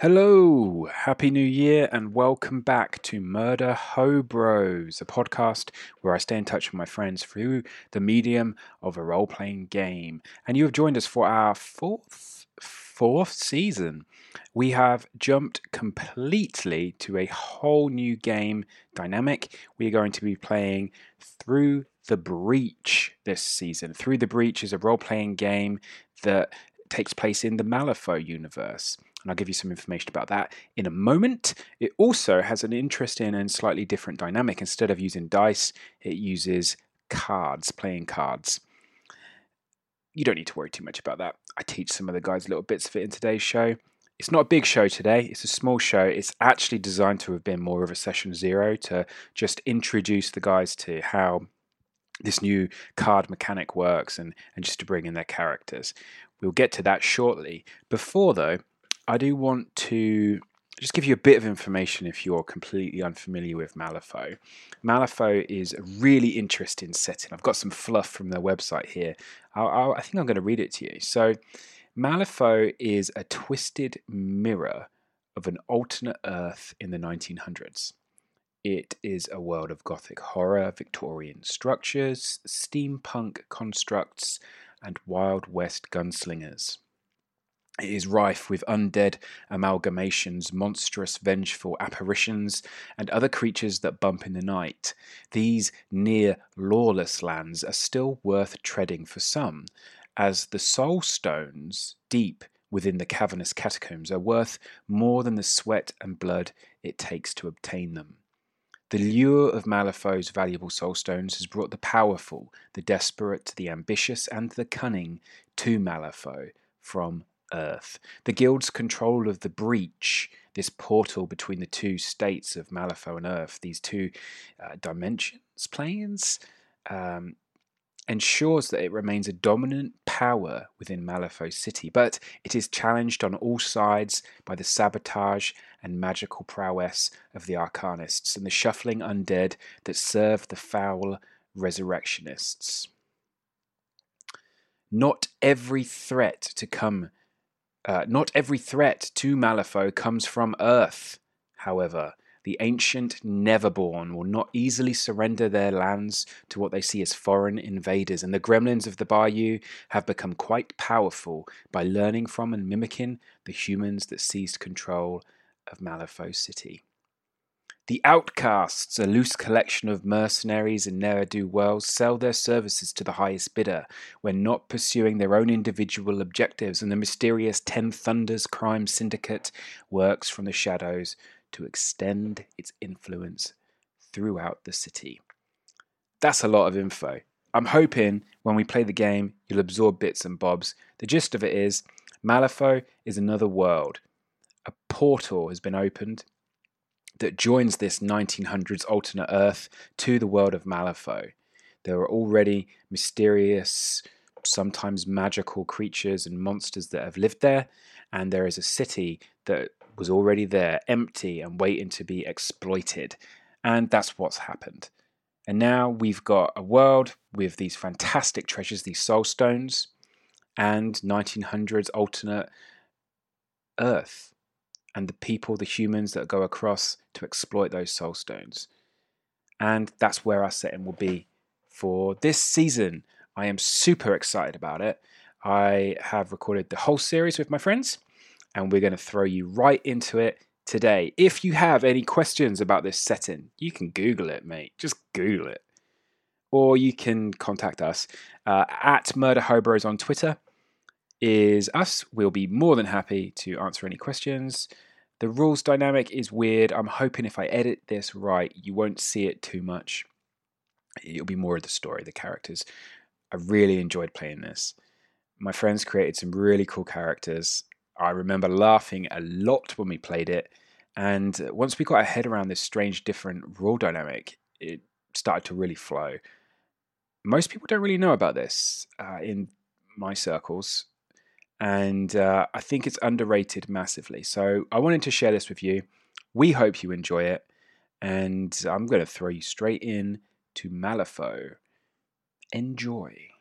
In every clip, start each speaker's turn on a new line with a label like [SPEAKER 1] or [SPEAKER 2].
[SPEAKER 1] Hello, Happy New Year, and welcome back to Murder Ho Bros, a podcast where I stay in touch with my friends through the medium of a role playing game. And you have joined us for our fourth fourth season. We have jumped completely to a whole new game dynamic. We are going to be playing Through the Breach this season. Through the Breach is a role playing game that takes place in the Malifaux universe and I'll give you some information about that in a moment. It also has an interesting and slightly different dynamic. Instead of using dice, it uses cards, playing cards. You don't need to worry too much about that. I teach some of the guys little bits of it in today's show. It's not a big show today, it's a small show. It's actually designed to have been more of a session zero to just introduce the guys to how this new card mechanic works and, and just to bring in their characters. We'll get to that shortly. Before, though, I do want to just give you a bit of information if you're completely unfamiliar with Malifaux. Malifaux is a really interesting setting. I've got some fluff from their website here. I'll, I'll, i think I'm going to read it to you. So, Malifaux is a twisted mirror of an alternate Earth in the 1900s. It is a world of gothic horror, Victorian structures, steampunk constructs, and Wild West gunslingers. It is rife with undead amalgamations, monstrous, vengeful apparitions, and other creatures that bump in the night. These near lawless lands are still worth treading for some, as the soul stones deep within the cavernous catacombs are worth more than the sweat and blood it takes to obtain them. The lure of Malifaux's valuable soul stones has brought the powerful, the desperate, the ambitious, and the cunning to Malifaux from Earth. The Guild's control of the breach, this portal between the two states of Malifaux and Earth, these two uh, dimensions, planes, um, ensures that it remains a dominant power within Malifaux City, but it is challenged on all sides by the sabotage and magical prowess of the Arcanists and the shuffling undead that serve the foul resurrectionists. Not every threat to come uh, not every threat to Malifaux comes from Earth. However, the ancient Neverborn will not easily surrender their lands to what they see as foreign invaders, and the gremlins of the Bayou have become quite powerful by learning from and mimicking the humans that seized control of Malifaux City. The Outcasts, a loose collection of mercenaries and ne'er do wells, sell their services to the highest bidder when not pursuing their own individual objectives, and the mysterious Ten Thunders crime syndicate works from the shadows to extend its influence throughout the city. That's a lot of info. I'm hoping when we play the game, you'll absorb bits and bobs. The gist of it is Malifaux is another world. A portal has been opened that joins this 1900s alternate Earth to the world of Malifaux. There are already mysterious, sometimes magical creatures and monsters that have lived there, and there is a city that was already there, empty and waiting to be exploited. And that's what's happened. And now we've got a world with these fantastic treasures, these soul stones,
[SPEAKER 2] and 1900s alternate Earth and the people, the humans that go across to exploit those soul stones. And that's where our setting will be for this season. I am super excited about it. I have recorded the whole series with my friends, and we're going to throw you right into it today. If you have any questions about this setting, you can Google it, mate. Just Google it. Or you can contact us uh, at Murder Hobros on Twitter. Is us. We'll be more than happy to answer any questions. The rules dynamic is weird. I'm hoping if I edit this right, you won't see it too much. It'll be more of the story, the characters. I really enjoyed playing this. My friends created some really cool characters. I remember laughing a lot when we played it. And once we got our head around this strange, different rule dynamic, it started to really flow. Most people don't really know about this uh, in my circles and uh, I think it's underrated massively. So I wanted to share this with you. We hope you enjoy it, and I'm going to throw you straight in to Malifaux. Enjoy.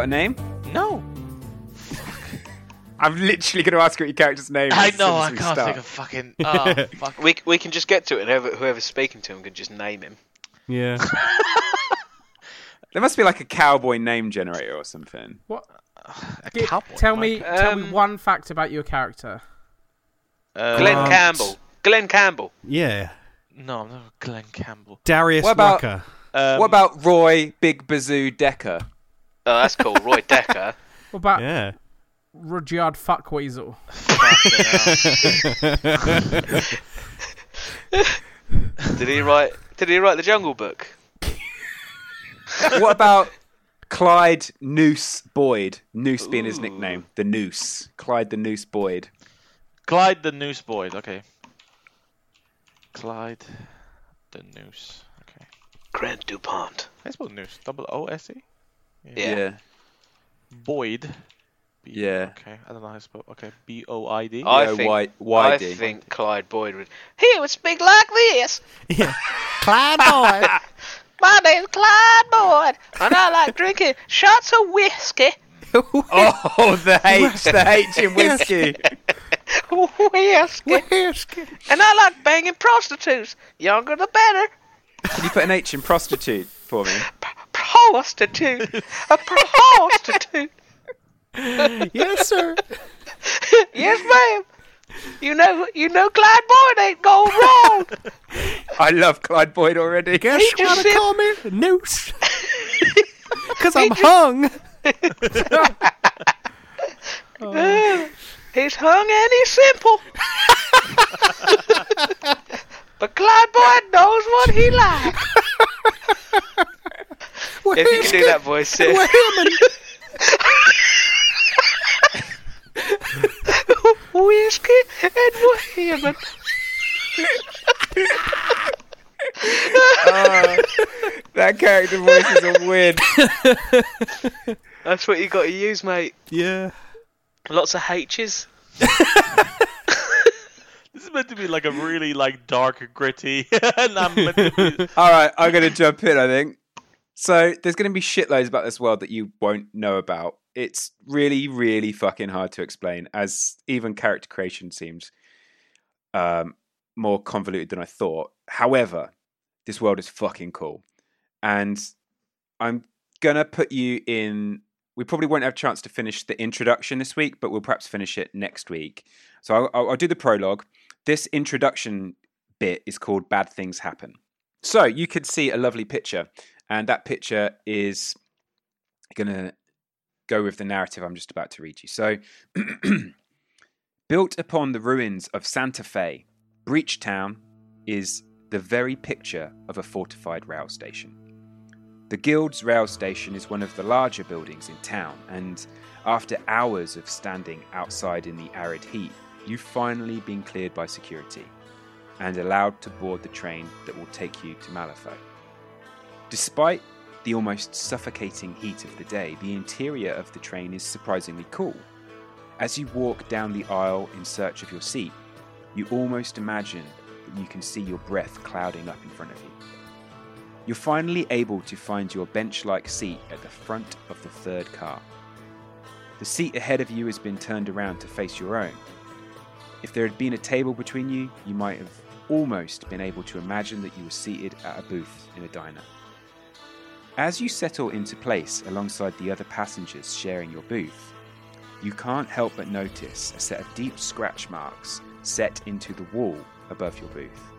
[SPEAKER 2] Got a name?
[SPEAKER 3] No,
[SPEAKER 2] I'm literally going to ask what your character's name.
[SPEAKER 3] I
[SPEAKER 2] as
[SPEAKER 3] know. I can't
[SPEAKER 2] start.
[SPEAKER 3] think of fucking. Oh, fuck.
[SPEAKER 4] We we can just get to it, and whoever, whoever's speaking to him can just name him.
[SPEAKER 5] Yeah.
[SPEAKER 2] There must be like a cowboy name generator or something. What?
[SPEAKER 3] A
[SPEAKER 6] Gi-
[SPEAKER 3] cowboy.
[SPEAKER 6] tell me,
[SPEAKER 3] Mike.
[SPEAKER 6] tell me
[SPEAKER 4] Um,
[SPEAKER 6] one fact about your character.
[SPEAKER 3] Uh,
[SPEAKER 4] Glenn
[SPEAKER 5] Um,
[SPEAKER 4] Campbell. Glenn Campbell.
[SPEAKER 5] Yeah.
[SPEAKER 3] No, no, Glenn Campbell.
[SPEAKER 5] Darius
[SPEAKER 2] What about-
[SPEAKER 5] Rucker.
[SPEAKER 3] Um,
[SPEAKER 2] what about Roy Big Bazoo Decker?
[SPEAKER 4] Oh, that's cool. Roy Decker.
[SPEAKER 6] What about
[SPEAKER 5] Yeah.
[SPEAKER 6] Rudyard Fuckweasel?
[SPEAKER 4] Did he write? Did he write the Jungle Book?
[SPEAKER 2] what about Clyde Noose Boyd? Noose being his nickname. The Noose. Clyde the Noose Boyd.
[SPEAKER 3] Clyde the Noose Boyd. Okay. Clyde the Noose. Okay.
[SPEAKER 4] Grant Dupont.
[SPEAKER 3] I spell Noose. Double O S E.
[SPEAKER 4] Yeah.
[SPEAKER 3] Boyd. B-
[SPEAKER 2] Yeah.
[SPEAKER 3] Okay. I don't know how to spell. Okay. B O I D.
[SPEAKER 4] I
[SPEAKER 2] Yeah,
[SPEAKER 4] think.
[SPEAKER 2] Y-
[SPEAKER 4] I
[SPEAKER 2] YD.
[SPEAKER 4] think Clyde Boyd would. He would speak like this.
[SPEAKER 5] Yeah. Clyde Boyd.
[SPEAKER 4] My name's Clyde Boyd, and I like drinking shots of whiskey.
[SPEAKER 2] Oh, the H, the H in whiskey.
[SPEAKER 4] whiskey. And I like banging prostitutes. Younger the better.
[SPEAKER 2] Can you put an H in prostitute for me?
[SPEAKER 4] A prostitute. A prostitute.
[SPEAKER 5] yes, sir.
[SPEAKER 4] yes, ma'am. You know, you know, Clyde Boyd ain't going wrong.
[SPEAKER 2] I love Clyde Boyd already.
[SPEAKER 5] Guess
[SPEAKER 4] He just
[SPEAKER 5] why they
[SPEAKER 4] said-
[SPEAKER 5] call me Noose? Because I'm
[SPEAKER 4] just-
[SPEAKER 5] hung.
[SPEAKER 4] He's hung and he's simple. but Clyde Boyd knows what he likes. If you can do that voice, Sid. Whiskey and Wayman.
[SPEAKER 2] Ah, that character voice is a win.
[SPEAKER 4] That's what you got to use, mate.
[SPEAKER 5] Yeah.
[SPEAKER 4] Lots of H's.
[SPEAKER 3] This is meant to be like a really like dark gritty. and I'm meant to be...
[SPEAKER 2] All right, I'm going to jump in, I think. So there's going to be shitloads about this world that you won't know about. It's really, really fucking hard to explain, as even character creation seems um, more convoluted than I thought. However, this world is fucking cool. And I'm going to put you in. We probably won't have a chance to finish the introduction this week, but we'll perhaps finish it next week. So I'll, I'll, I'll do the prologue. This introduction bit is called Bad Things Happen. So you could see a lovely picture, and that picture is going to go with the narrative I'm just about to read you. So Built upon the ruins of Santa Fe, Breachtown is the very picture of a fortified rail station. The Guild's rail station is one of the larger buildings in town, and after hours of standing outside in the arid heat, you've finally been cleared by security and allowed to board the train that will take you to Malifaux. Despite the almost suffocating heat of the day, the interior of the train is surprisingly cool. As you walk down the aisle in search of your seat, you almost imagine that you can see your breath clouding up in front of you. You're finally able to find your bench like seat at the front of the third car. The seat ahead of you has been turned around to face your own. If there had been a table between you, you might have almost been able to imagine that you were seated at a booth in a diner. As you settle into place alongside the other passengers sharing your booth, you can't help but notice a set of deep scratch marks set into the wall above your booth.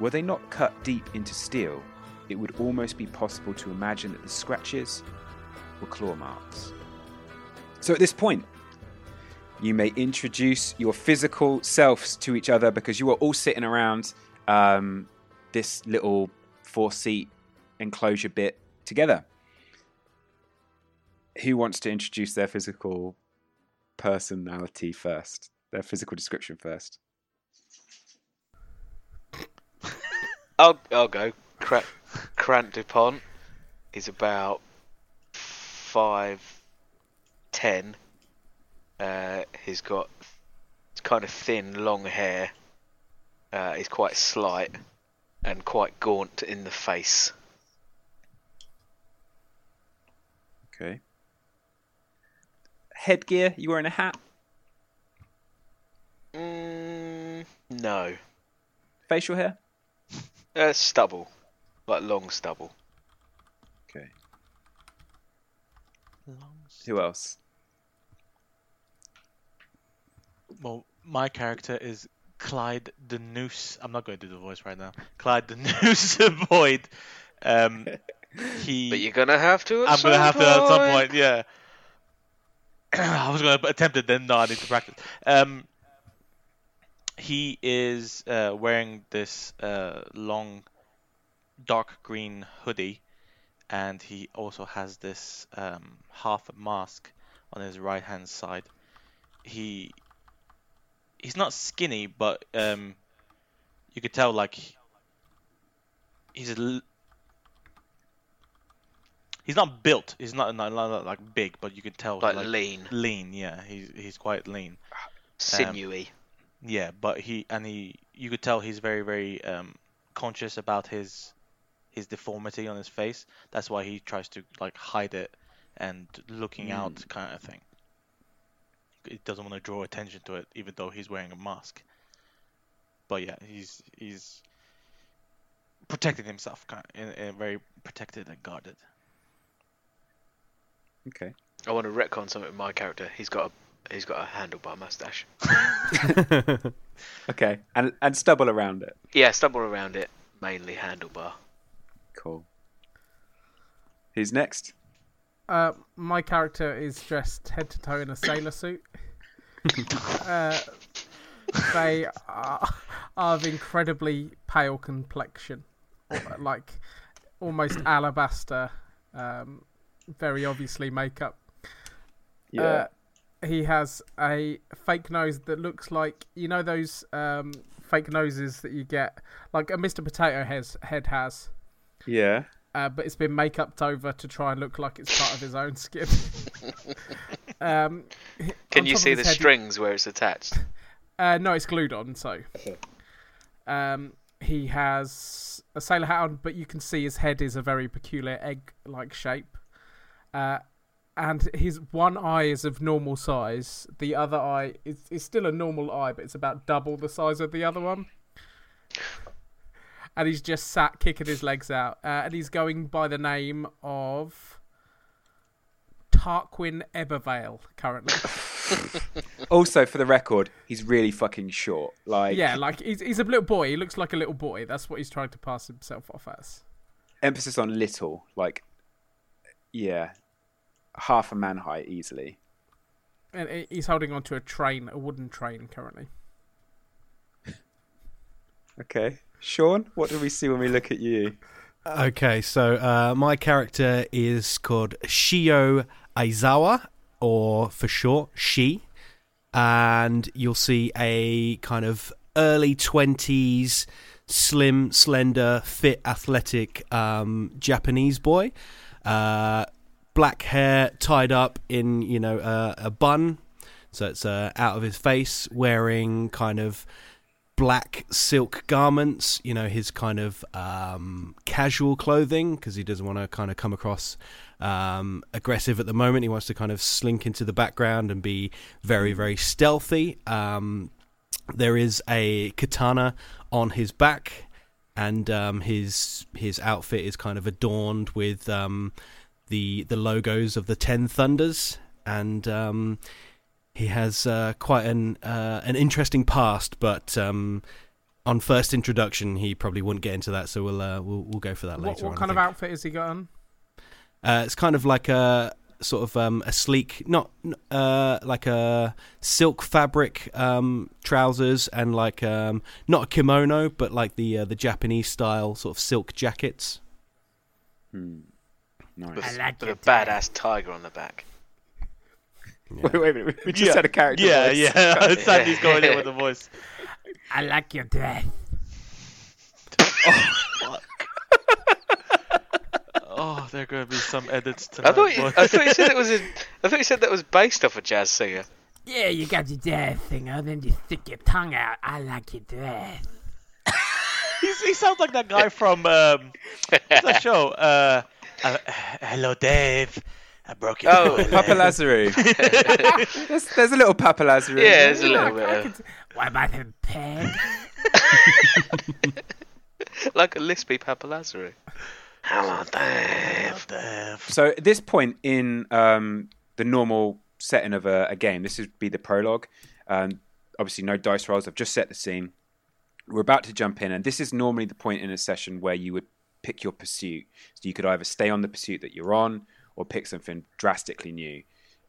[SPEAKER 2] Were they not cut deep into steel, it would almost be possible to imagine that the scratches were claw marks. So at this point, you may introduce your physical selves to each other because you are all sitting around um, this little four seat enclosure bit together. Who wants to introduce their physical personality first? Their physical description first?
[SPEAKER 4] I'll I'll go. Cra- Crant Dupont is about five ten. Uh, he's got kind of thin, long hair. Uh, he's quite slight and quite gaunt in the face.
[SPEAKER 2] Okay. Headgear? You wearing a hat?
[SPEAKER 4] Mm, no,
[SPEAKER 2] Facial hair?
[SPEAKER 4] uh, stubble, like long stubble.
[SPEAKER 2] Okay. Long. stubble. Who else?
[SPEAKER 3] Well, my character is Clyde the Noose. I'm not going to do the voice right now. Clyde the Noose Boyd. Um, he.
[SPEAKER 4] But you're gonna have to. At
[SPEAKER 3] I'm gonna have to at some
[SPEAKER 4] point.
[SPEAKER 3] point. Yeah. I was gonna attempt it, then no, I need to practice. Um, he is uh, wearing this uh, long, dark green hoodie, and he also has this um, half mask on his right hand side. He he's not skinny, but um, you could tell like he's a he's not built. He's not, not, not like big, but you can tell
[SPEAKER 4] Like lean.
[SPEAKER 3] Lean, yeah. He's he's quite lean.
[SPEAKER 4] Sinewy.
[SPEAKER 3] Yeah, but he and he you could tell he's very very um, conscious about his his deformity on his face. That's why he tries to like hide it and looking out kind of thing. He doesn't want to draw attention to it, even though he's wearing a mask. But yeah, he's he's protecting himself, kind of, in, in very protected and guarded.
[SPEAKER 2] Okay.
[SPEAKER 4] I want to retcon something with my character. He's got a he's got a handlebar mustache.
[SPEAKER 2] Okay. And and stubble around it.
[SPEAKER 4] Yeah, stubble around it. Mainly handlebar.
[SPEAKER 2] Cool. Who's next?
[SPEAKER 6] Uh, my character is dressed head to toe in a sailor suit. uh, they are, are of incredibly pale complexion, like almost alabaster. Um, very obviously makeup. Uh, he has a fake nose that looks like you know those um, fake noses that you get, like a Mr. Potato has, Head has,
[SPEAKER 2] yeah.
[SPEAKER 6] uh, but it's been make upped over to try and look like it's part of his own skin. um,
[SPEAKER 4] Can you see the
[SPEAKER 6] head-
[SPEAKER 4] strings where it's attached?
[SPEAKER 6] Uh, no, it's glued on. So, um, he has a sailor hat on, but you can see his head is a very peculiar egg-like shape. Uh, and his one eye is of normal size. The other eye is, is still a normal eye, but it's about double the size of the other one. And he's just sat kicking his legs out. Uh, and he's going by the name of Tarquin Ebervale currently.
[SPEAKER 2] Also, for the record, he's really fucking short. Like,
[SPEAKER 6] yeah, like he's, he's a little boy. He looks like a little boy. That's what he's trying to pass himself off as.
[SPEAKER 2] emphasis on little. Like, yeah, half a man height easily.
[SPEAKER 6] And he's holding onto a train, a wooden train currently.
[SPEAKER 2] Okay. Sean, what do we see when we look at you?
[SPEAKER 5] Okay, so uh, my character is called Shio Aizawa, or for short, Shi. And you'll see a kind of early 20s, slim, slender, fit, athletic um, Japanese boy. Uh, black hair tied up in, you know, uh, a bun. So it's uh, out of his face, wearing kind of black silk garments, you know, his kind of um, casual clothing because he doesn't want to kind of come across um, aggressive at the moment. He wants to kind of slink into the background and be very, very stealthy. Um, there is a katana on his back, and um, his his outfit is kind of adorned with um, the the logos of the Ten Thunders, and um, he has uh, quite an uh, an interesting past, but um, on first introduction, he probably wouldn't get into that. So we'll uh, we'll, we'll go for that
[SPEAKER 6] What,
[SPEAKER 5] later.
[SPEAKER 6] what
[SPEAKER 5] on,
[SPEAKER 6] kind of outfit has he got on?
[SPEAKER 5] Uh, it's kind of like a sort of um, a sleek, not uh, like a silk fabric um, trousers and like um, not a kimono, but like the uh, the Japanese style sort of silk jackets.
[SPEAKER 2] Hmm. Nice.
[SPEAKER 4] With,
[SPEAKER 7] I like
[SPEAKER 4] with a badass tiger on the back.
[SPEAKER 2] Wait, wait a minute. We just
[SPEAKER 3] Yeah.
[SPEAKER 2] had a character.
[SPEAKER 3] Yeah,
[SPEAKER 2] voice.
[SPEAKER 3] yeah. Sandy's going in with the voice.
[SPEAKER 7] I like your dress.
[SPEAKER 3] Oh, there are going to be some edits to
[SPEAKER 4] I
[SPEAKER 3] that.
[SPEAKER 4] thought you,
[SPEAKER 3] voice.
[SPEAKER 4] I thought you said it was. A, I thought you said that was based off a jazz singer.
[SPEAKER 7] Yeah, you got your dress singer, then you stick your tongue out. I like your dress.
[SPEAKER 3] He's, he sounds like that guy from um, what's that show? Uh, uh, hello, Dave. I broke your
[SPEAKER 4] Oh,
[SPEAKER 3] toilet.
[SPEAKER 2] Papa Lazarou. there's, there's a little Papa Lazarou.
[SPEAKER 4] Yeah, there's a
[SPEAKER 6] Yeah,
[SPEAKER 4] little
[SPEAKER 6] I
[SPEAKER 4] bit
[SPEAKER 6] could-
[SPEAKER 4] of,
[SPEAKER 7] What about them peg?
[SPEAKER 4] like a lispy Papa Lazarou. Hello, Dave.
[SPEAKER 3] Dave.
[SPEAKER 2] So at this point in um, the normal setting of a, a game, this would be the prologue. Um, obviously, no dice rolls. I've just set the scene. We're about to jump in, and this is normally the point in a session where you would pick your pursuit. So you could either stay on the pursuit that you're on, or pick something drastically new.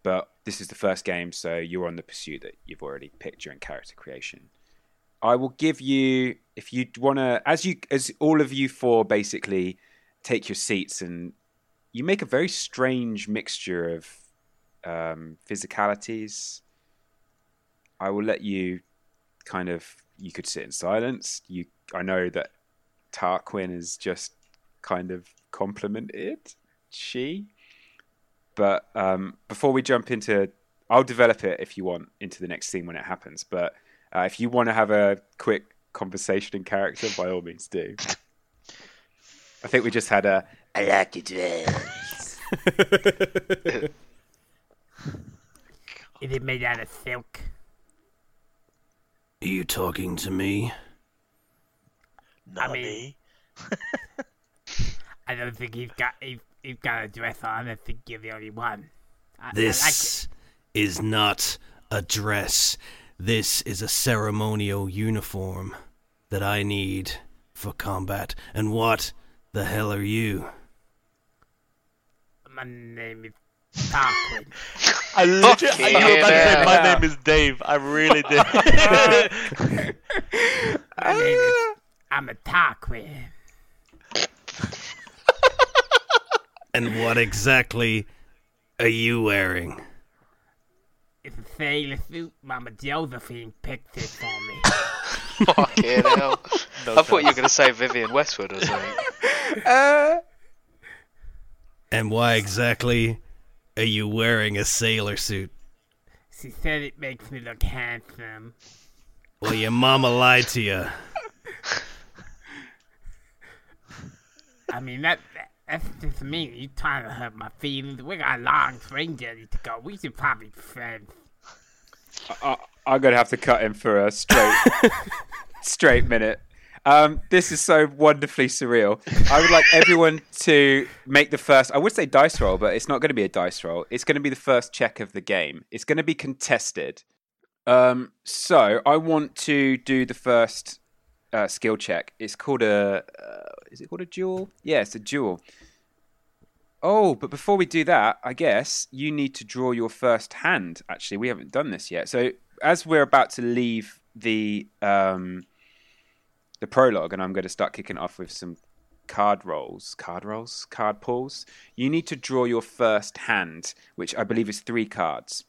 [SPEAKER 2] But this is the first game, so you're on the pursuit that you've already picked during character creation. I will give you if you want to, as you as all of you four basically take your seats and you make a very strange mixture of um, physicalities. I will let you kind of you could sit in silence. You I know that Tarquin is just kind of complimented she, but um, before we jump into, I'll develop it if you want into the next scene when it happens. But uh, if you want to have a quick conversation in character, by all means do. I think we just had a I like your dress.
[SPEAKER 7] Is it made out of silk?
[SPEAKER 5] Are you talking to me?
[SPEAKER 3] Not
[SPEAKER 7] mean-
[SPEAKER 3] me.
[SPEAKER 7] I don't think you've got he's, he's got a dress on. I think you're the only one. I, I like.
[SPEAKER 5] This is not a dress. This is a ceremonial uniform that I need for combat. And what the hell are you?
[SPEAKER 7] My name is Tarquin.
[SPEAKER 3] I literally, I knew about to say my
[SPEAKER 4] hell.
[SPEAKER 3] name is Dave. I really did.
[SPEAKER 7] My name is I'm a Tarquin.
[SPEAKER 5] And what exactly are you wearing?
[SPEAKER 7] It's a sailor suit. Mama Josephine picked it for me.
[SPEAKER 4] Fucking hell.
[SPEAKER 3] No
[SPEAKER 4] I thought you were going to say Vivienne Westwood or something.
[SPEAKER 5] And why exactly are you wearing a sailor suit?
[SPEAKER 7] She said it makes me look handsome.
[SPEAKER 5] Well, your mama lied to you.
[SPEAKER 7] I mean that, that that's just me. You trying to hurt my feelings? We got a long train journey to go. We should probably be friends.
[SPEAKER 2] I, I'm gonna have to cut him for a straight straight minute. Um, this is so wonderfully surreal. I would like everyone to make the first. I would say dice roll, but it's not going to be a dice roll. It's going to be the first check of the game. It's going to be contested. Um, so I want to do the first uh, skill check. It's called a. Uh, is it called a duel? Yeah, it's a duel. Oh, but before we do that, I guess you need to draw your first hand. Actually, we haven't done this yet. So as we're about to leave the um, the prologue, and I'm going to start kicking off with some card rolls, card rolls, card pulls. You need to draw your first hand, which I believe is three cards.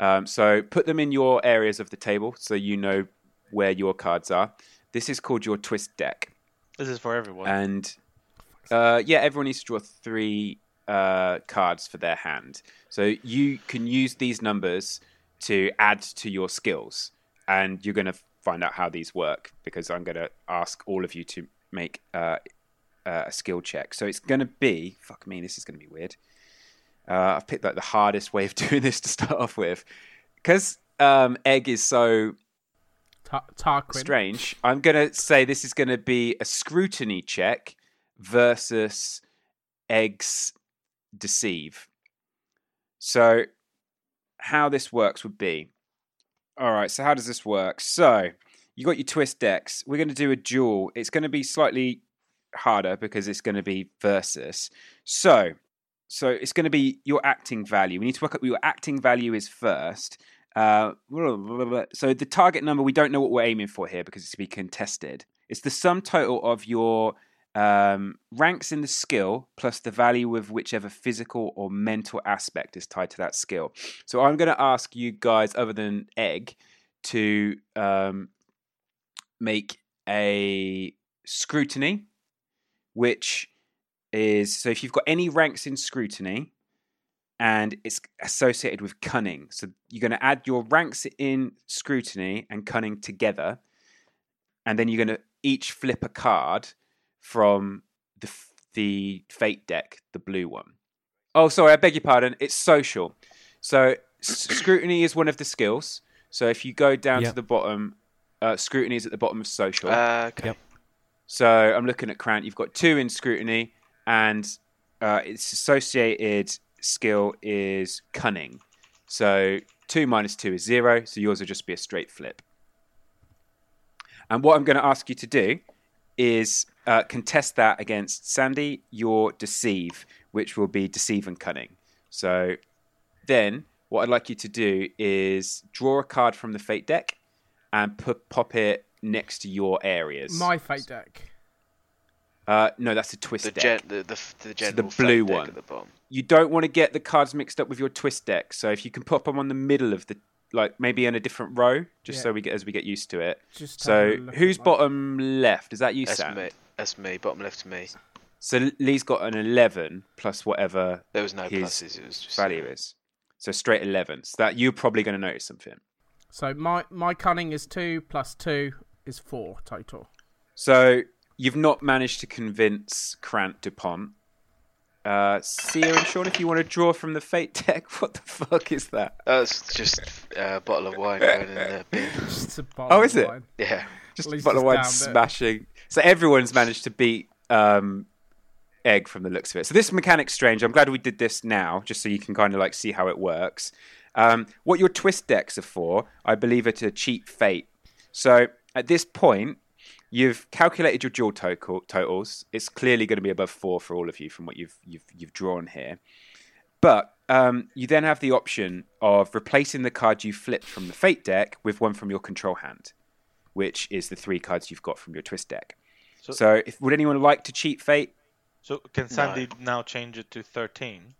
[SPEAKER 2] Um, so put them in your areas of the table so you know where your cards are. This is called your twist deck.
[SPEAKER 3] This is for everyone.
[SPEAKER 2] And uh, yeah, everyone needs to draw three uh, cards for their hand. So you can use these numbers to add to your skills, and you're going to find out how these work because I'm going to ask all of you to make uh, uh, a skill check. So it's going to be fuck me, this is going to be weird. Uh, I've picked like the hardest way of doing this to start off with because um, egg is so
[SPEAKER 6] Ta- Tarquin.
[SPEAKER 2] strange. I'm going to say this is going to be a scrutiny check versus eggs deceive. So, how this works would be all right, so how does this work? So, you got your twist decks. We're going to do a duel. It's going to be slightly harder because it's going to be versus. So, so it's going to be your acting value. We need to work what your acting value is first. Uh, so the target number we don't know what we're aiming for here because it's to be contested. It's the sum total of your um, ranks in the skill plus the value of whichever physical or mental aspect is tied to that skill. So I'm going to ask you guys, other than egg, to um, make a scrutiny, which is so if you've got any ranks in scrutiny and it's associated with cunning. So you're going to add your ranks in scrutiny and cunning together, and then you're going to each flip a card from the the fate deck, the blue one. Oh, sorry, I beg your pardon. It's social. So scrutiny is one of the skills. So if you go down
[SPEAKER 5] Yep.
[SPEAKER 2] to the bottom, uh, scrutiny is at the bottom of social.
[SPEAKER 4] Uh, okay.
[SPEAKER 5] Yep.
[SPEAKER 2] So I'm looking at Krant. You've got two in scrutiny, and uh, its associated skill is cunning. So two minus two is zero. So yours will just be a straight flip. And what I'm going to ask you to do is uh, contest that against Sandy, your deceive, which will be deceive and cunning. So then what I'd like you to do is draw a card from the fate deck and put, pop it next to your areas.
[SPEAKER 6] My fate deck.
[SPEAKER 2] Uh, no, that's a twist
[SPEAKER 4] The,
[SPEAKER 2] deck.
[SPEAKER 4] gen- the, the, the general
[SPEAKER 2] blue
[SPEAKER 4] deck
[SPEAKER 2] one.
[SPEAKER 4] the bottom.
[SPEAKER 2] you don't want to get the cards mixed up with your twist deck. So if you can pop them on the middle of the, like maybe in a different row, just
[SPEAKER 6] Yeah.
[SPEAKER 2] so we get as we get used to it.
[SPEAKER 6] Just
[SPEAKER 2] So
[SPEAKER 6] having a look
[SPEAKER 2] who's
[SPEAKER 6] at my-
[SPEAKER 2] bottom left? Is that you,
[SPEAKER 4] That's
[SPEAKER 2] Sam?
[SPEAKER 4] me. That's me. Bottom left to me.
[SPEAKER 2] So Lee's got an eleven plus whatever
[SPEAKER 4] There was no
[SPEAKER 2] his
[SPEAKER 4] pluses. It was just
[SPEAKER 2] value
[SPEAKER 4] uh,
[SPEAKER 2] is. So straight eleven. So that you're probably going to notice something.
[SPEAKER 6] So my my cunning is two plus two is four total.
[SPEAKER 2] So you've not managed to convince Krant Dupont. Uh, Sia and Sean, if you want to draw from the fate deck, what the fuck is that?
[SPEAKER 4] That's just uh, a bottle of wine going in the bin.
[SPEAKER 6] Just a bottle
[SPEAKER 2] Oh, is
[SPEAKER 6] of
[SPEAKER 2] it?
[SPEAKER 6] wine.
[SPEAKER 4] Yeah.
[SPEAKER 2] Just a bottle of wine
[SPEAKER 6] down there.
[SPEAKER 2] smashing. So everyone's managed to beat um, Egg from the looks of it. So this mechanic's strange. I'm glad we did this now, just so you can kind of like see how it works. Um, what your twist decks are for, I believe, are to cheat fate. So at this point, you've calculated your duel total, totals. It's clearly going to be above four for all of you from what you've you've you've drawn here. But um, you then have the option of replacing the card you flipped from the fate deck with one from your control hand, which is the three cards you've got from your twist deck.
[SPEAKER 3] So-
[SPEAKER 2] So, if, would anyone like to cheat fate?
[SPEAKER 3] So can Sandy now change it to 13?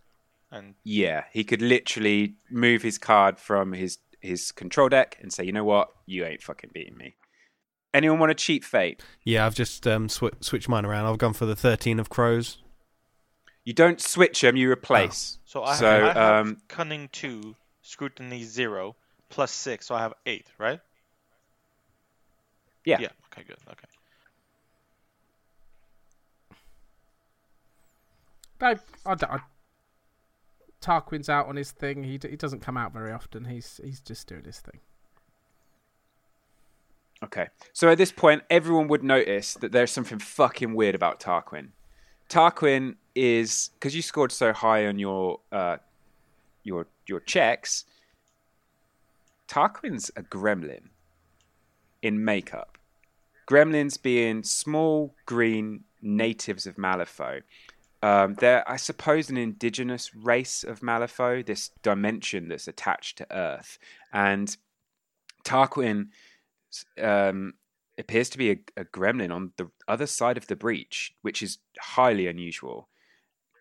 [SPEAKER 3] And
[SPEAKER 2] Yeah, he could literally move his card from his his control deck and say, you know what, you ain't fucking beating me. Anyone want to cheat fate?
[SPEAKER 5] Yeah, I've just um, sw- switched mine around. I've gone for the 13 of crows.
[SPEAKER 2] You don't switch them, you replace.
[SPEAKER 3] so I,
[SPEAKER 2] So,
[SPEAKER 3] I have
[SPEAKER 2] um,
[SPEAKER 3] cunning 2, scrutiny 0, plus 6, so I have 8, right?
[SPEAKER 2] Yeah.
[SPEAKER 3] Yeah, okay, good. Okay.
[SPEAKER 6] No, I don't. I, Tarquin's out on his thing. He he doesn't come out very often. He's he's just doing his thing.
[SPEAKER 2] Okay. So at this point, everyone would notice that there's something fucking weird about Tarquin. Tarquin is because you scored so high on your uh, your your checks. Tarquin's a gremlin in makeup. Gremlins being small green natives of Malifaux. um, they're, I suppose, an indigenous race of Malifaux, this dimension that's attached to Earth. And Tarquin um, appears to be a, a gremlin on the other side of the breach, which is highly unusual.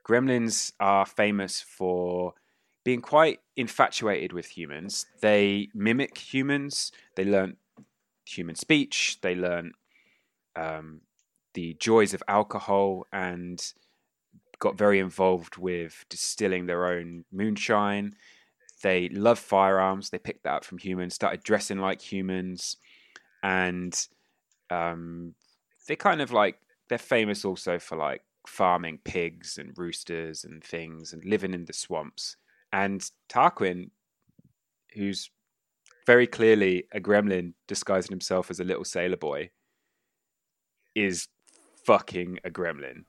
[SPEAKER 2] Gremlins are famous for being quite infatuated with humans. They mimic humans. They learn human speech. They learn um, the joys of alcohol and got very involved with distilling their own moonshine. They love firearms. They picked that up from humans. Started dressing like humans, and um, they kind of like they're famous also for like farming pigs and roosters and things and living in the swamps. And Tarquin, who's very clearly a gremlin disguising himself as a little sailor boy, is fucking a gremlin.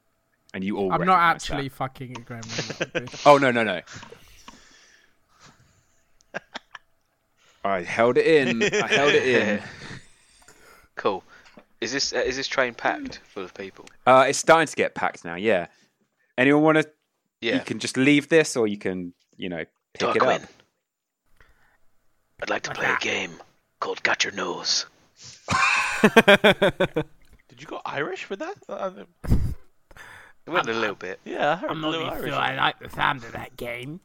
[SPEAKER 2] And you all
[SPEAKER 6] I'm not actually
[SPEAKER 2] that.
[SPEAKER 6] fucking a gremlin.
[SPEAKER 2] Oh no no no. I held it in. I held it in.
[SPEAKER 4] Cool. Is this uh, is this train packed full of people?
[SPEAKER 2] Uh, it's starting to get packed now. Yeah. Anyone want to?
[SPEAKER 4] Yeah.
[SPEAKER 2] You can just leave this, or you can, you know, pick it up.
[SPEAKER 4] Tarquin. I'd like to play a game called Got Your Nose.
[SPEAKER 3] Did you go Irish for that? Uh,
[SPEAKER 4] It went a little bit.
[SPEAKER 3] yeah, I heard
[SPEAKER 7] I'm
[SPEAKER 3] a
[SPEAKER 7] not
[SPEAKER 3] little
[SPEAKER 7] really
[SPEAKER 3] Irish.
[SPEAKER 7] sure I like the sound of that game.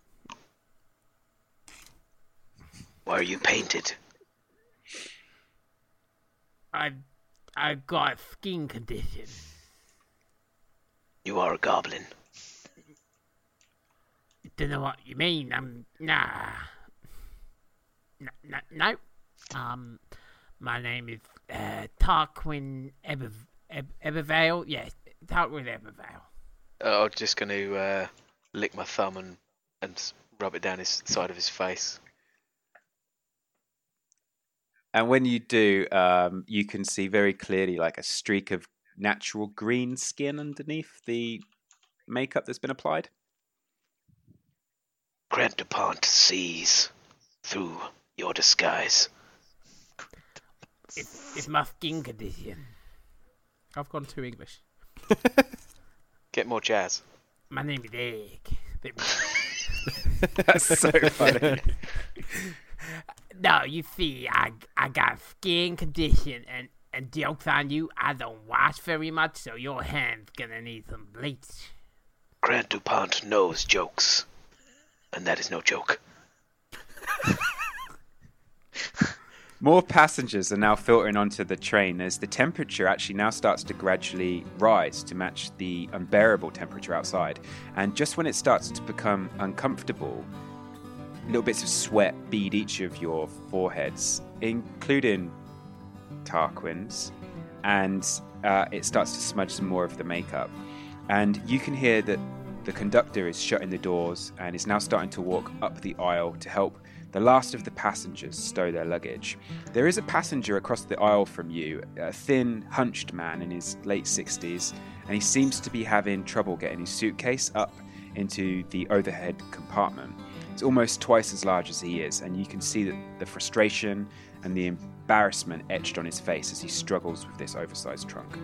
[SPEAKER 4] Why are you painted?
[SPEAKER 7] I, I've got skin condition.
[SPEAKER 4] You are a goblin.
[SPEAKER 7] Don't know what you mean. I'm nah. No, no, no. Um, my name is uh, Tarquin Eber, Eber, Ebervale. Yes, Tarquin Ebervale.
[SPEAKER 4] Uh, I'm just going to uh, lick my thumb and, and rub it down his side of his face.
[SPEAKER 2] And when you do, um, you can see very clearly like a streak of natural green skin underneath the makeup that's been applied.
[SPEAKER 4] Grant DuPont sees through your disguise.
[SPEAKER 7] It's, it's my skin condition.
[SPEAKER 6] I've gone too English.
[SPEAKER 4] Get more jazz.
[SPEAKER 7] My name is Eric. But-
[SPEAKER 2] That's so funny.
[SPEAKER 7] No, you see, I I got skin condition, and and jokes on you, I don't wash very much, so your hand's gonna need some bleach.
[SPEAKER 4] Grant DuPont knows jokes. And that is no joke.
[SPEAKER 2] More passengers are now filtering onto the train as the temperature actually now starts to gradually rise to match the unbearable temperature outside. And just when it starts to become uncomfortable, little bits of sweat bead each of your foreheads, including Tarquin's, and uh, it starts to smudge some more of the makeup. And you can hear that the conductor is shutting the doors and is now starting to walk up the aisle to help the last of the passengers stow their luggage. There is a passenger across the aisle from you, a thin, hunched man in his late 60s, and he seems to be having trouble getting his suitcase up into the overhead compartment. It's almost twice as large as he is, and you can see that the frustration and the embarrassment etched on his face as he struggles with this oversized trunk.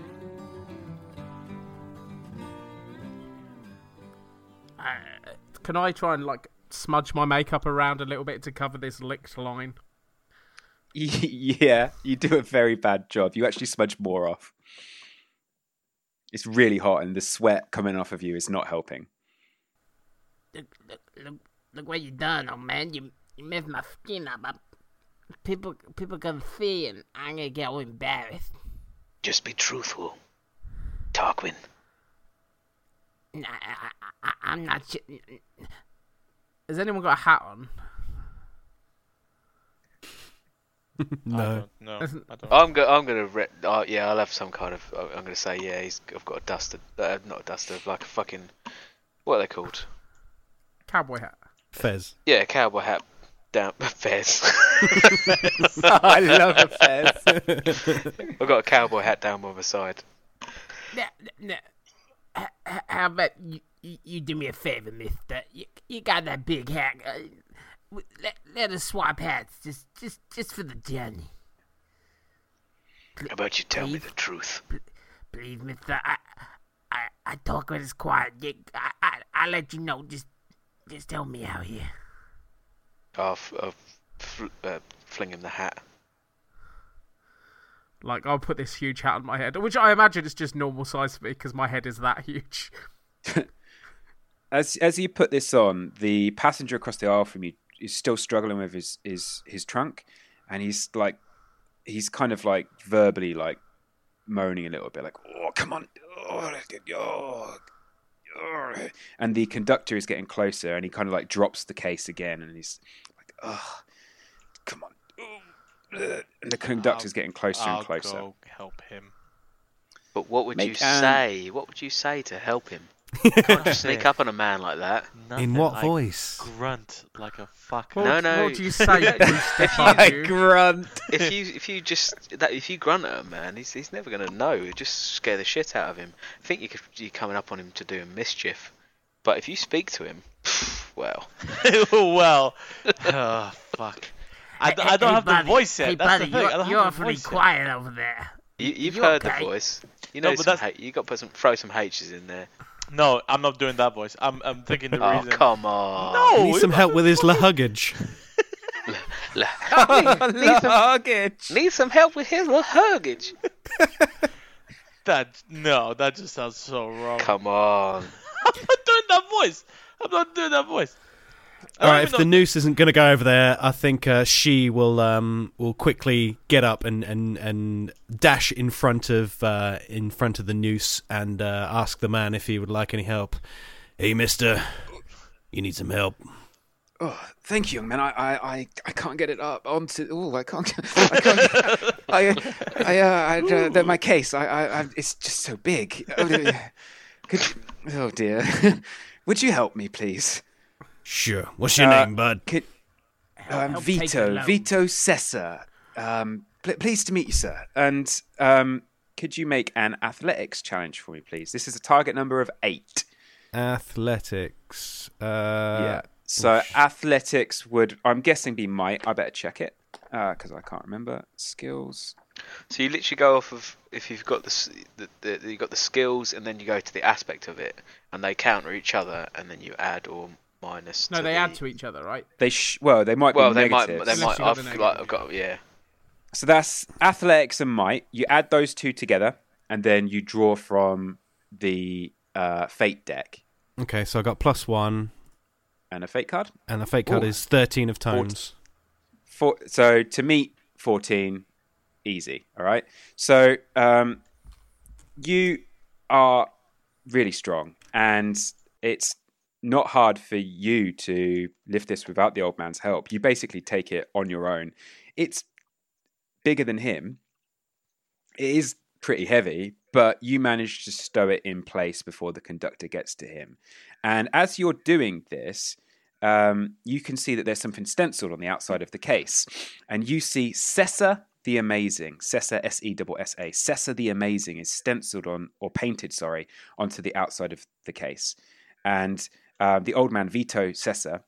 [SPEAKER 6] Can I try and like smudge my makeup around a little bit to cover this licked line?
[SPEAKER 2] yeah, you do a very bad job. You actually smudge more off. It's really hot, and the sweat coming off of you is not helping.
[SPEAKER 7] Look, look, look, look what you done, old man. You, you messed my skin up. I, people, people gonna see, and I'm gonna get all embarrassed.
[SPEAKER 4] Just be truthful. Tarquin.
[SPEAKER 7] Nah, I, I, I'm not sure.
[SPEAKER 6] Has anyone got a hat on?
[SPEAKER 3] I
[SPEAKER 5] no.
[SPEAKER 3] don't, no, I don't.
[SPEAKER 4] I'm go- I'm gonna re- uh, yeah I'll have some kind of I'm gonna say yeah he's I've got a duster uh, not a duster like a fucking what are they called
[SPEAKER 6] Cowboy hat.
[SPEAKER 5] Fez.
[SPEAKER 4] yeah cowboy hat down fez
[SPEAKER 2] I love a fez.
[SPEAKER 4] I've got a cowboy hat down by my side.
[SPEAKER 7] H- h- How about you, you, you do me a favor, mister? You, you got that big hat. Uh, let, let us swap hats just, just, just for the journey.
[SPEAKER 4] how about you tell me the truth
[SPEAKER 7] Please, mister. I, I, I talk when it's quiet. I, I, I let you know. Just, just tell me out here.
[SPEAKER 4] I'll, f- I'll fl- uh, fling him the hat.
[SPEAKER 6] Like I'll put this huge hat on my head, which I imagine is just normal size for me because my head is that huge.
[SPEAKER 2] As as you put this on, the passenger across the aisle from you is still struggling with his his his trunk, and he's like, he's kind of like verbally like moaning a little bit, like, "Oh, come on!" Oh, oh, oh." And the conductor is getting closer, and he kind of like drops the case again, and he's like, "Oh, come on!" And the conductor's getting closer
[SPEAKER 3] I'll
[SPEAKER 2] and closer.
[SPEAKER 3] go help him.
[SPEAKER 4] But what would you
[SPEAKER 2] Make, um,
[SPEAKER 4] say? What would you say to help him? You can't just sneak up on a man like that.
[SPEAKER 3] Nothing
[SPEAKER 5] what
[SPEAKER 3] like
[SPEAKER 5] voice?
[SPEAKER 3] Grunt like a fuck.
[SPEAKER 6] What,
[SPEAKER 4] No, no.
[SPEAKER 6] What do you say, Bruce
[SPEAKER 4] If
[SPEAKER 2] I grunt.
[SPEAKER 4] if you if you just that if you grunt at a man, he's he's never gonna know. It just scare the shit out of him. I think you could, you're coming up on him to do him mischief, but if you speak to him, well,
[SPEAKER 3] well, oh, fuck. I, d- I don't
[SPEAKER 7] Hey,
[SPEAKER 3] have the voice yet.
[SPEAKER 7] Hey,
[SPEAKER 3] That's
[SPEAKER 7] buddy,
[SPEAKER 3] the thing.
[SPEAKER 7] You're,
[SPEAKER 3] I don't
[SPEAKER 7] you're
[SPEAKER 3] have the
[SPEAKER 7] awfully
[SPEAKER 3] voice yet.
[SPEAKER 7] quiet over there.
[SPEAKER 4] you, you've
[SPEAKER 7] You
[SPEAKER 4] heard
[SPEAKER 7] okay?
[SPEAKER 4] the voice. You
[SPEAKER 3] No,
[SPEAKER 4] know
[SPEAKER 3] but
[SPEAKER 4] some
[SPEAKER 3] that's-
[SPEAKER 4] H, you got to put some throw some H's in there.
[SPEAKER 3] No, I'm not doing that voice. I'm I'm thinking the
[SPEAKER 4] Oh
[SPEAKER 3] reason.
[SPEAKER 4] come on!
[SPEAKER 3] No,
[SPEAKER 5] Need some help with his luggage.
[SPEAKER 4] need, some,
[SPEAKER 2] Luggage.
[SPEAKER 4] need some help with his luggage.
[SPEAKER 3] That no, that just sounds so wrong.
[SPEAKER 4] Come on!
[SPEAKER 3] I'm not doing that voice. I'm not doing that voice. I
[SPEAKER 5] All
[SPEAKER 3] don't
[SPEAKER 5] if the noose isn't going to go over there, I think uh, she will um, will quickly get up and, and, and dash in front of uh, in front of the noose and uh, ask the man if he would like any help. Hey, Mister, you need some help?
[SPEAKER 2] Oh, thank you, young man. I, I, I, I can't get it up onto. Oh, I can't. I can't. I, I, uh, I, uh, the, my case. I, I, I, it's just so big. Oh. Could, oh dear. Would you help me, please?
[SPEAKER 5] Sure. What's your
[SPEAKER 2] Uh,
[SPEAKER 5] name, bud?
[SPEAKER 2] Could, um,
[SPEAKER 7] help take
[SPEAKER 2] Vito. Vito Sessa. Um, pl- pleased to meet you, sir. And um, could you make an athletics challenge for me, please? This is a target number of eight.
[SPEAKER 5] Athletics. Uh,
[SPEAKER 2] yeah. So athletics would, I'm guessing, be might. I better check it because I can't remember skills.
[SPEAKER 4] So you literally go off of if you've got the, s- the, the you got the skills, and then you go to the aspect of it, and they counter each other, and then you add or minus.
[SPEAKER 6] No, they
[SPEAKER 4] the,
[SPEAKER 6] add to each other, right?
[SPEAKER 2] They sh- well, they might
[SPEAKER 4] Well,
[SPEAKER 2] be
[SPEAKER 4] they might. They
[SPEAKER 6] Unless
[SPEAKER 4] might. I've,
[SPEAKER 6] the
[SPEAKER 4] like. I've got yeah.
[SPEAKER 2] So that's athletics and might. You add those two together, and then you draw from the uh, fate deck
[SPEAKER 5] okay, so I got plus one,
[SPEAKER 2] and a fate card.
[SPEAKER 5] and the fate card
[SPEAKER 2] Ooh.
[SPEAKER 5] is thirteen of tomes.
[SPEAKER 2] For, so to meet 14, easy. All right. So um, you are really strong, and it's not hard for you to lift this without the old man's help. You basically take it on your own. It's bigger than him. It is pretty heavy, but you manage to stow it in place before the conductor gets to him. And as you're doing this, um, you can see that there's something stenciled on the outside of the case. And you see Sessa the Amazing, Sessa S E S A, Sessa the Amazing is stenciled on, or painted, sorry, onto the outside of the case. And uh, the old man, Vito Sessa,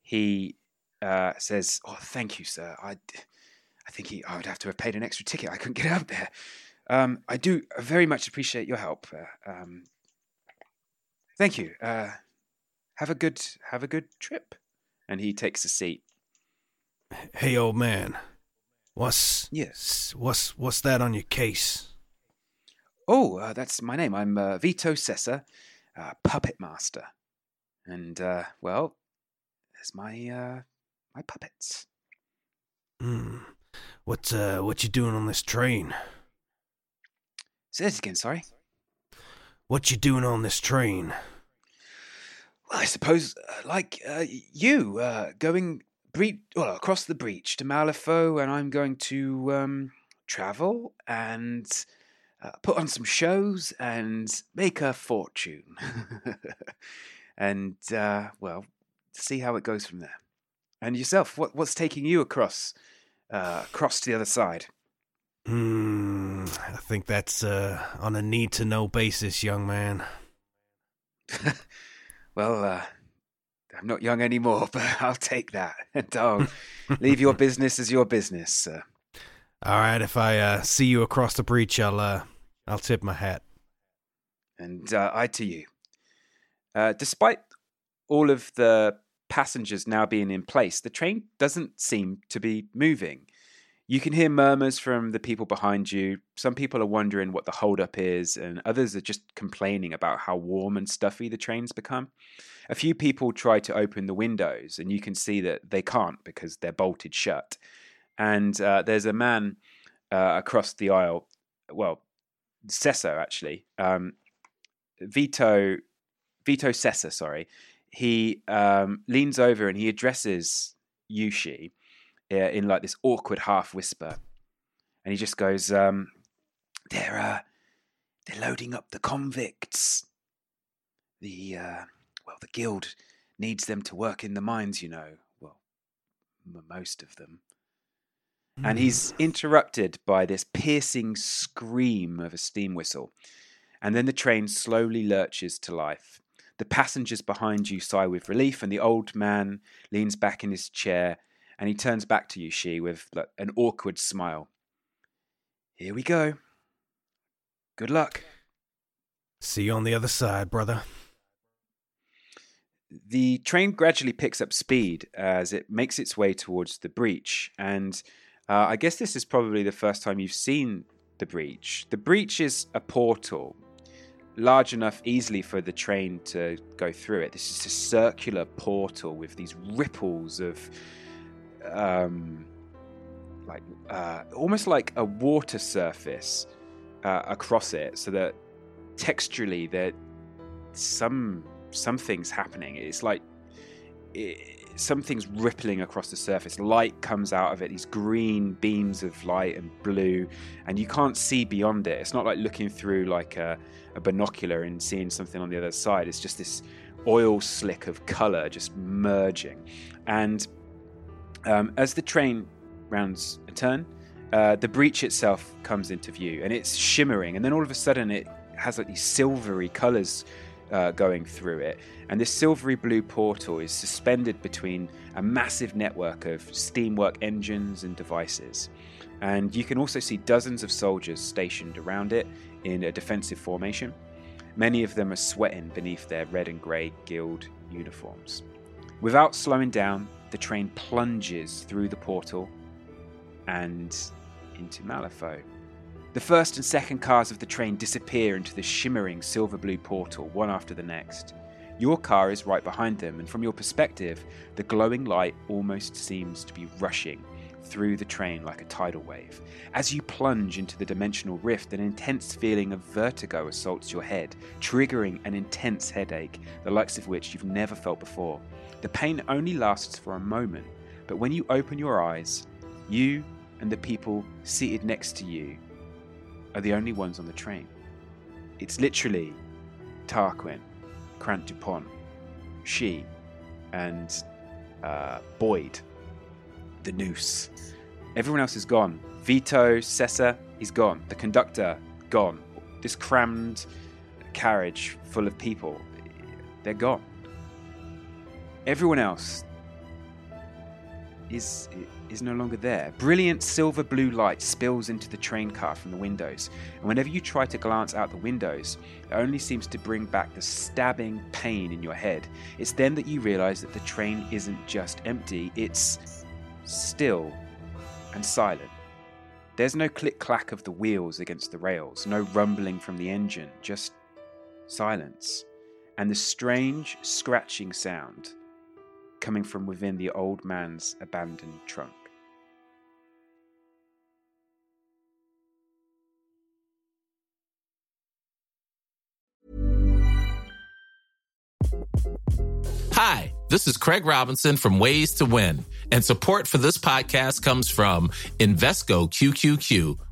[SPEAKER 2] he uh, says, Oh, thank you, sir. I, I think he, I would have to have paid an extra ticket. I couldn't get out there. Um, I do very much appreciate your help. Uh, um, thank you. Uh, have a good have a good trip. And he takes a seat.
[SPEAKER 5] Hey, old man, what's
[SPEAKER 2] Yes.
[SPEAKER 5] what's what's that on your case?
[SPEAKER 2] Oh, uh, that's my name. I'm uh, Vito Sessa, uh, puppet master. And uh, well, there's my uh, my puppets.
[SPEAKER 5] Hmm. What uh, what you doing on this train?
[SPEAKER 2] Say that again. Sorry.
[SPEAKER 5] What you doing on this train?
[SPEAKER 2] Well, I suppose, uh, like uh, you, uh, going bre- well, across the breach to Malifaux, and I'm going to um, travel and uh, put on some shows and make a fortune. and, uh, well, see how it goes from there. And yourself, what, what's taking you across, uh, across to the other side?
[SPEAKER 5] Hmm. I think that's uh, on a need to know basis, young man.
[SPEAKER 2] Well, uh, I'm not young anymore, but I'll take that. And I'll leave your business as your business, sir.
[SPEAKER 5] All right, if I uh, see you across the breach, I'll uh, I'll tip my hat.
[SPEAKER 2] And uh, I to you. Uh, despite all of the passengers now being in place, the train doesn't seem to be moving. You can hear murmurs from the people behind you. Some people are wondering what the holdup is, and others are just complaining about how warm and stuffy the train's become. A few people try to open the windows, and you can see that they can't because they're bolted shut. And uh, there's a man uh, across the aisle, well, Cesso actually, um, Vito, Vito Sessa, sorry. He um, leans over and he addresses Yushi uh, in like this awkward half whisper, and he just goes, um, "They're uh, they're loading up the convicts. The uh, well, the guild needs them to work in the mines, you know. Well, m- most of them." And he's interrupted by this piercing scream of a steam whistle. And then the train slowly lurches to life. The passengers behind you sigh with relief, and the old man leans back in his chair and he turns back to you, She, with like, an awkward smile. Here we go. Good luck.
[SPEAKER 5] See you on the other side, brother.
[SPEAKER 2] The train gradually picks up speed as it makes its way towards the breach, and uh, I guess this is probably the first time you've seen the breach. The breach is a portal large enough easily for the train to go through it. This is a circular portal with these ripples of, um, like uh, almost like a water surface uh, across it, so that texturally there some something's happening. It's like it, something's rippling across the surface. Light comes out of it, these green beams of light and blue, and you can't see beyond it. It's not like looking through like a, a binocular and seeing something on the other side. It's just this oil slick of color just merging. And um, as the train rounds a turn, uh, the breach itself comes into view, and it's shimmering. And then all of a sudden, it has like these silvery colors uh, going through it. And this silvery blue portal is suspended between a massive network of steamwork engines and devices. And you can also see dozens of soldiers stationed around it in a defensive formation. Many of them are sweating beneath their red and grey guild uniforms. Without slowing down, the train plunges through the portal and into Malifaux. The first and second cars of the train disappear into the shimmering silver blue portal, one after the next. Your car is right behind them, and from your perspective, the glowing light almost seems to be rushing through the train like a tidal wave. As you plunge into the dimensional rift, an intense feeling of vertigo assaults your head, triggering an intense headache, the likes of which you've never felt before. The pain only lasts for a moment, but when you open your eyes, you and the people seated next to you are the only ones on the train. It's literally Tarquin, Krant Dupont, she, and uh, Boyd, the noose. Everyone else is gone. Vito, Sessa, he's gone. The conductor, gone. This crammed carriage full of people, they're gone. Everyone else is is no longer there. Brilliant silver blue light spills into the train car from the windows, and whenever you try to glance out the windows, it only seems to bring back the stabbing pain in your head. It's then that you realize that the train isn't just empty, it's still and silent. There's no click clack of the wheels against the rails, no rumbling from the engine, just silence, and the strange scratching sound coming from within the old man's abandoned trunk.
[SPEAKER 8] Hi, this is Craig Robinson from Ways to Win, and support for this podcast comes from Invesco QQQ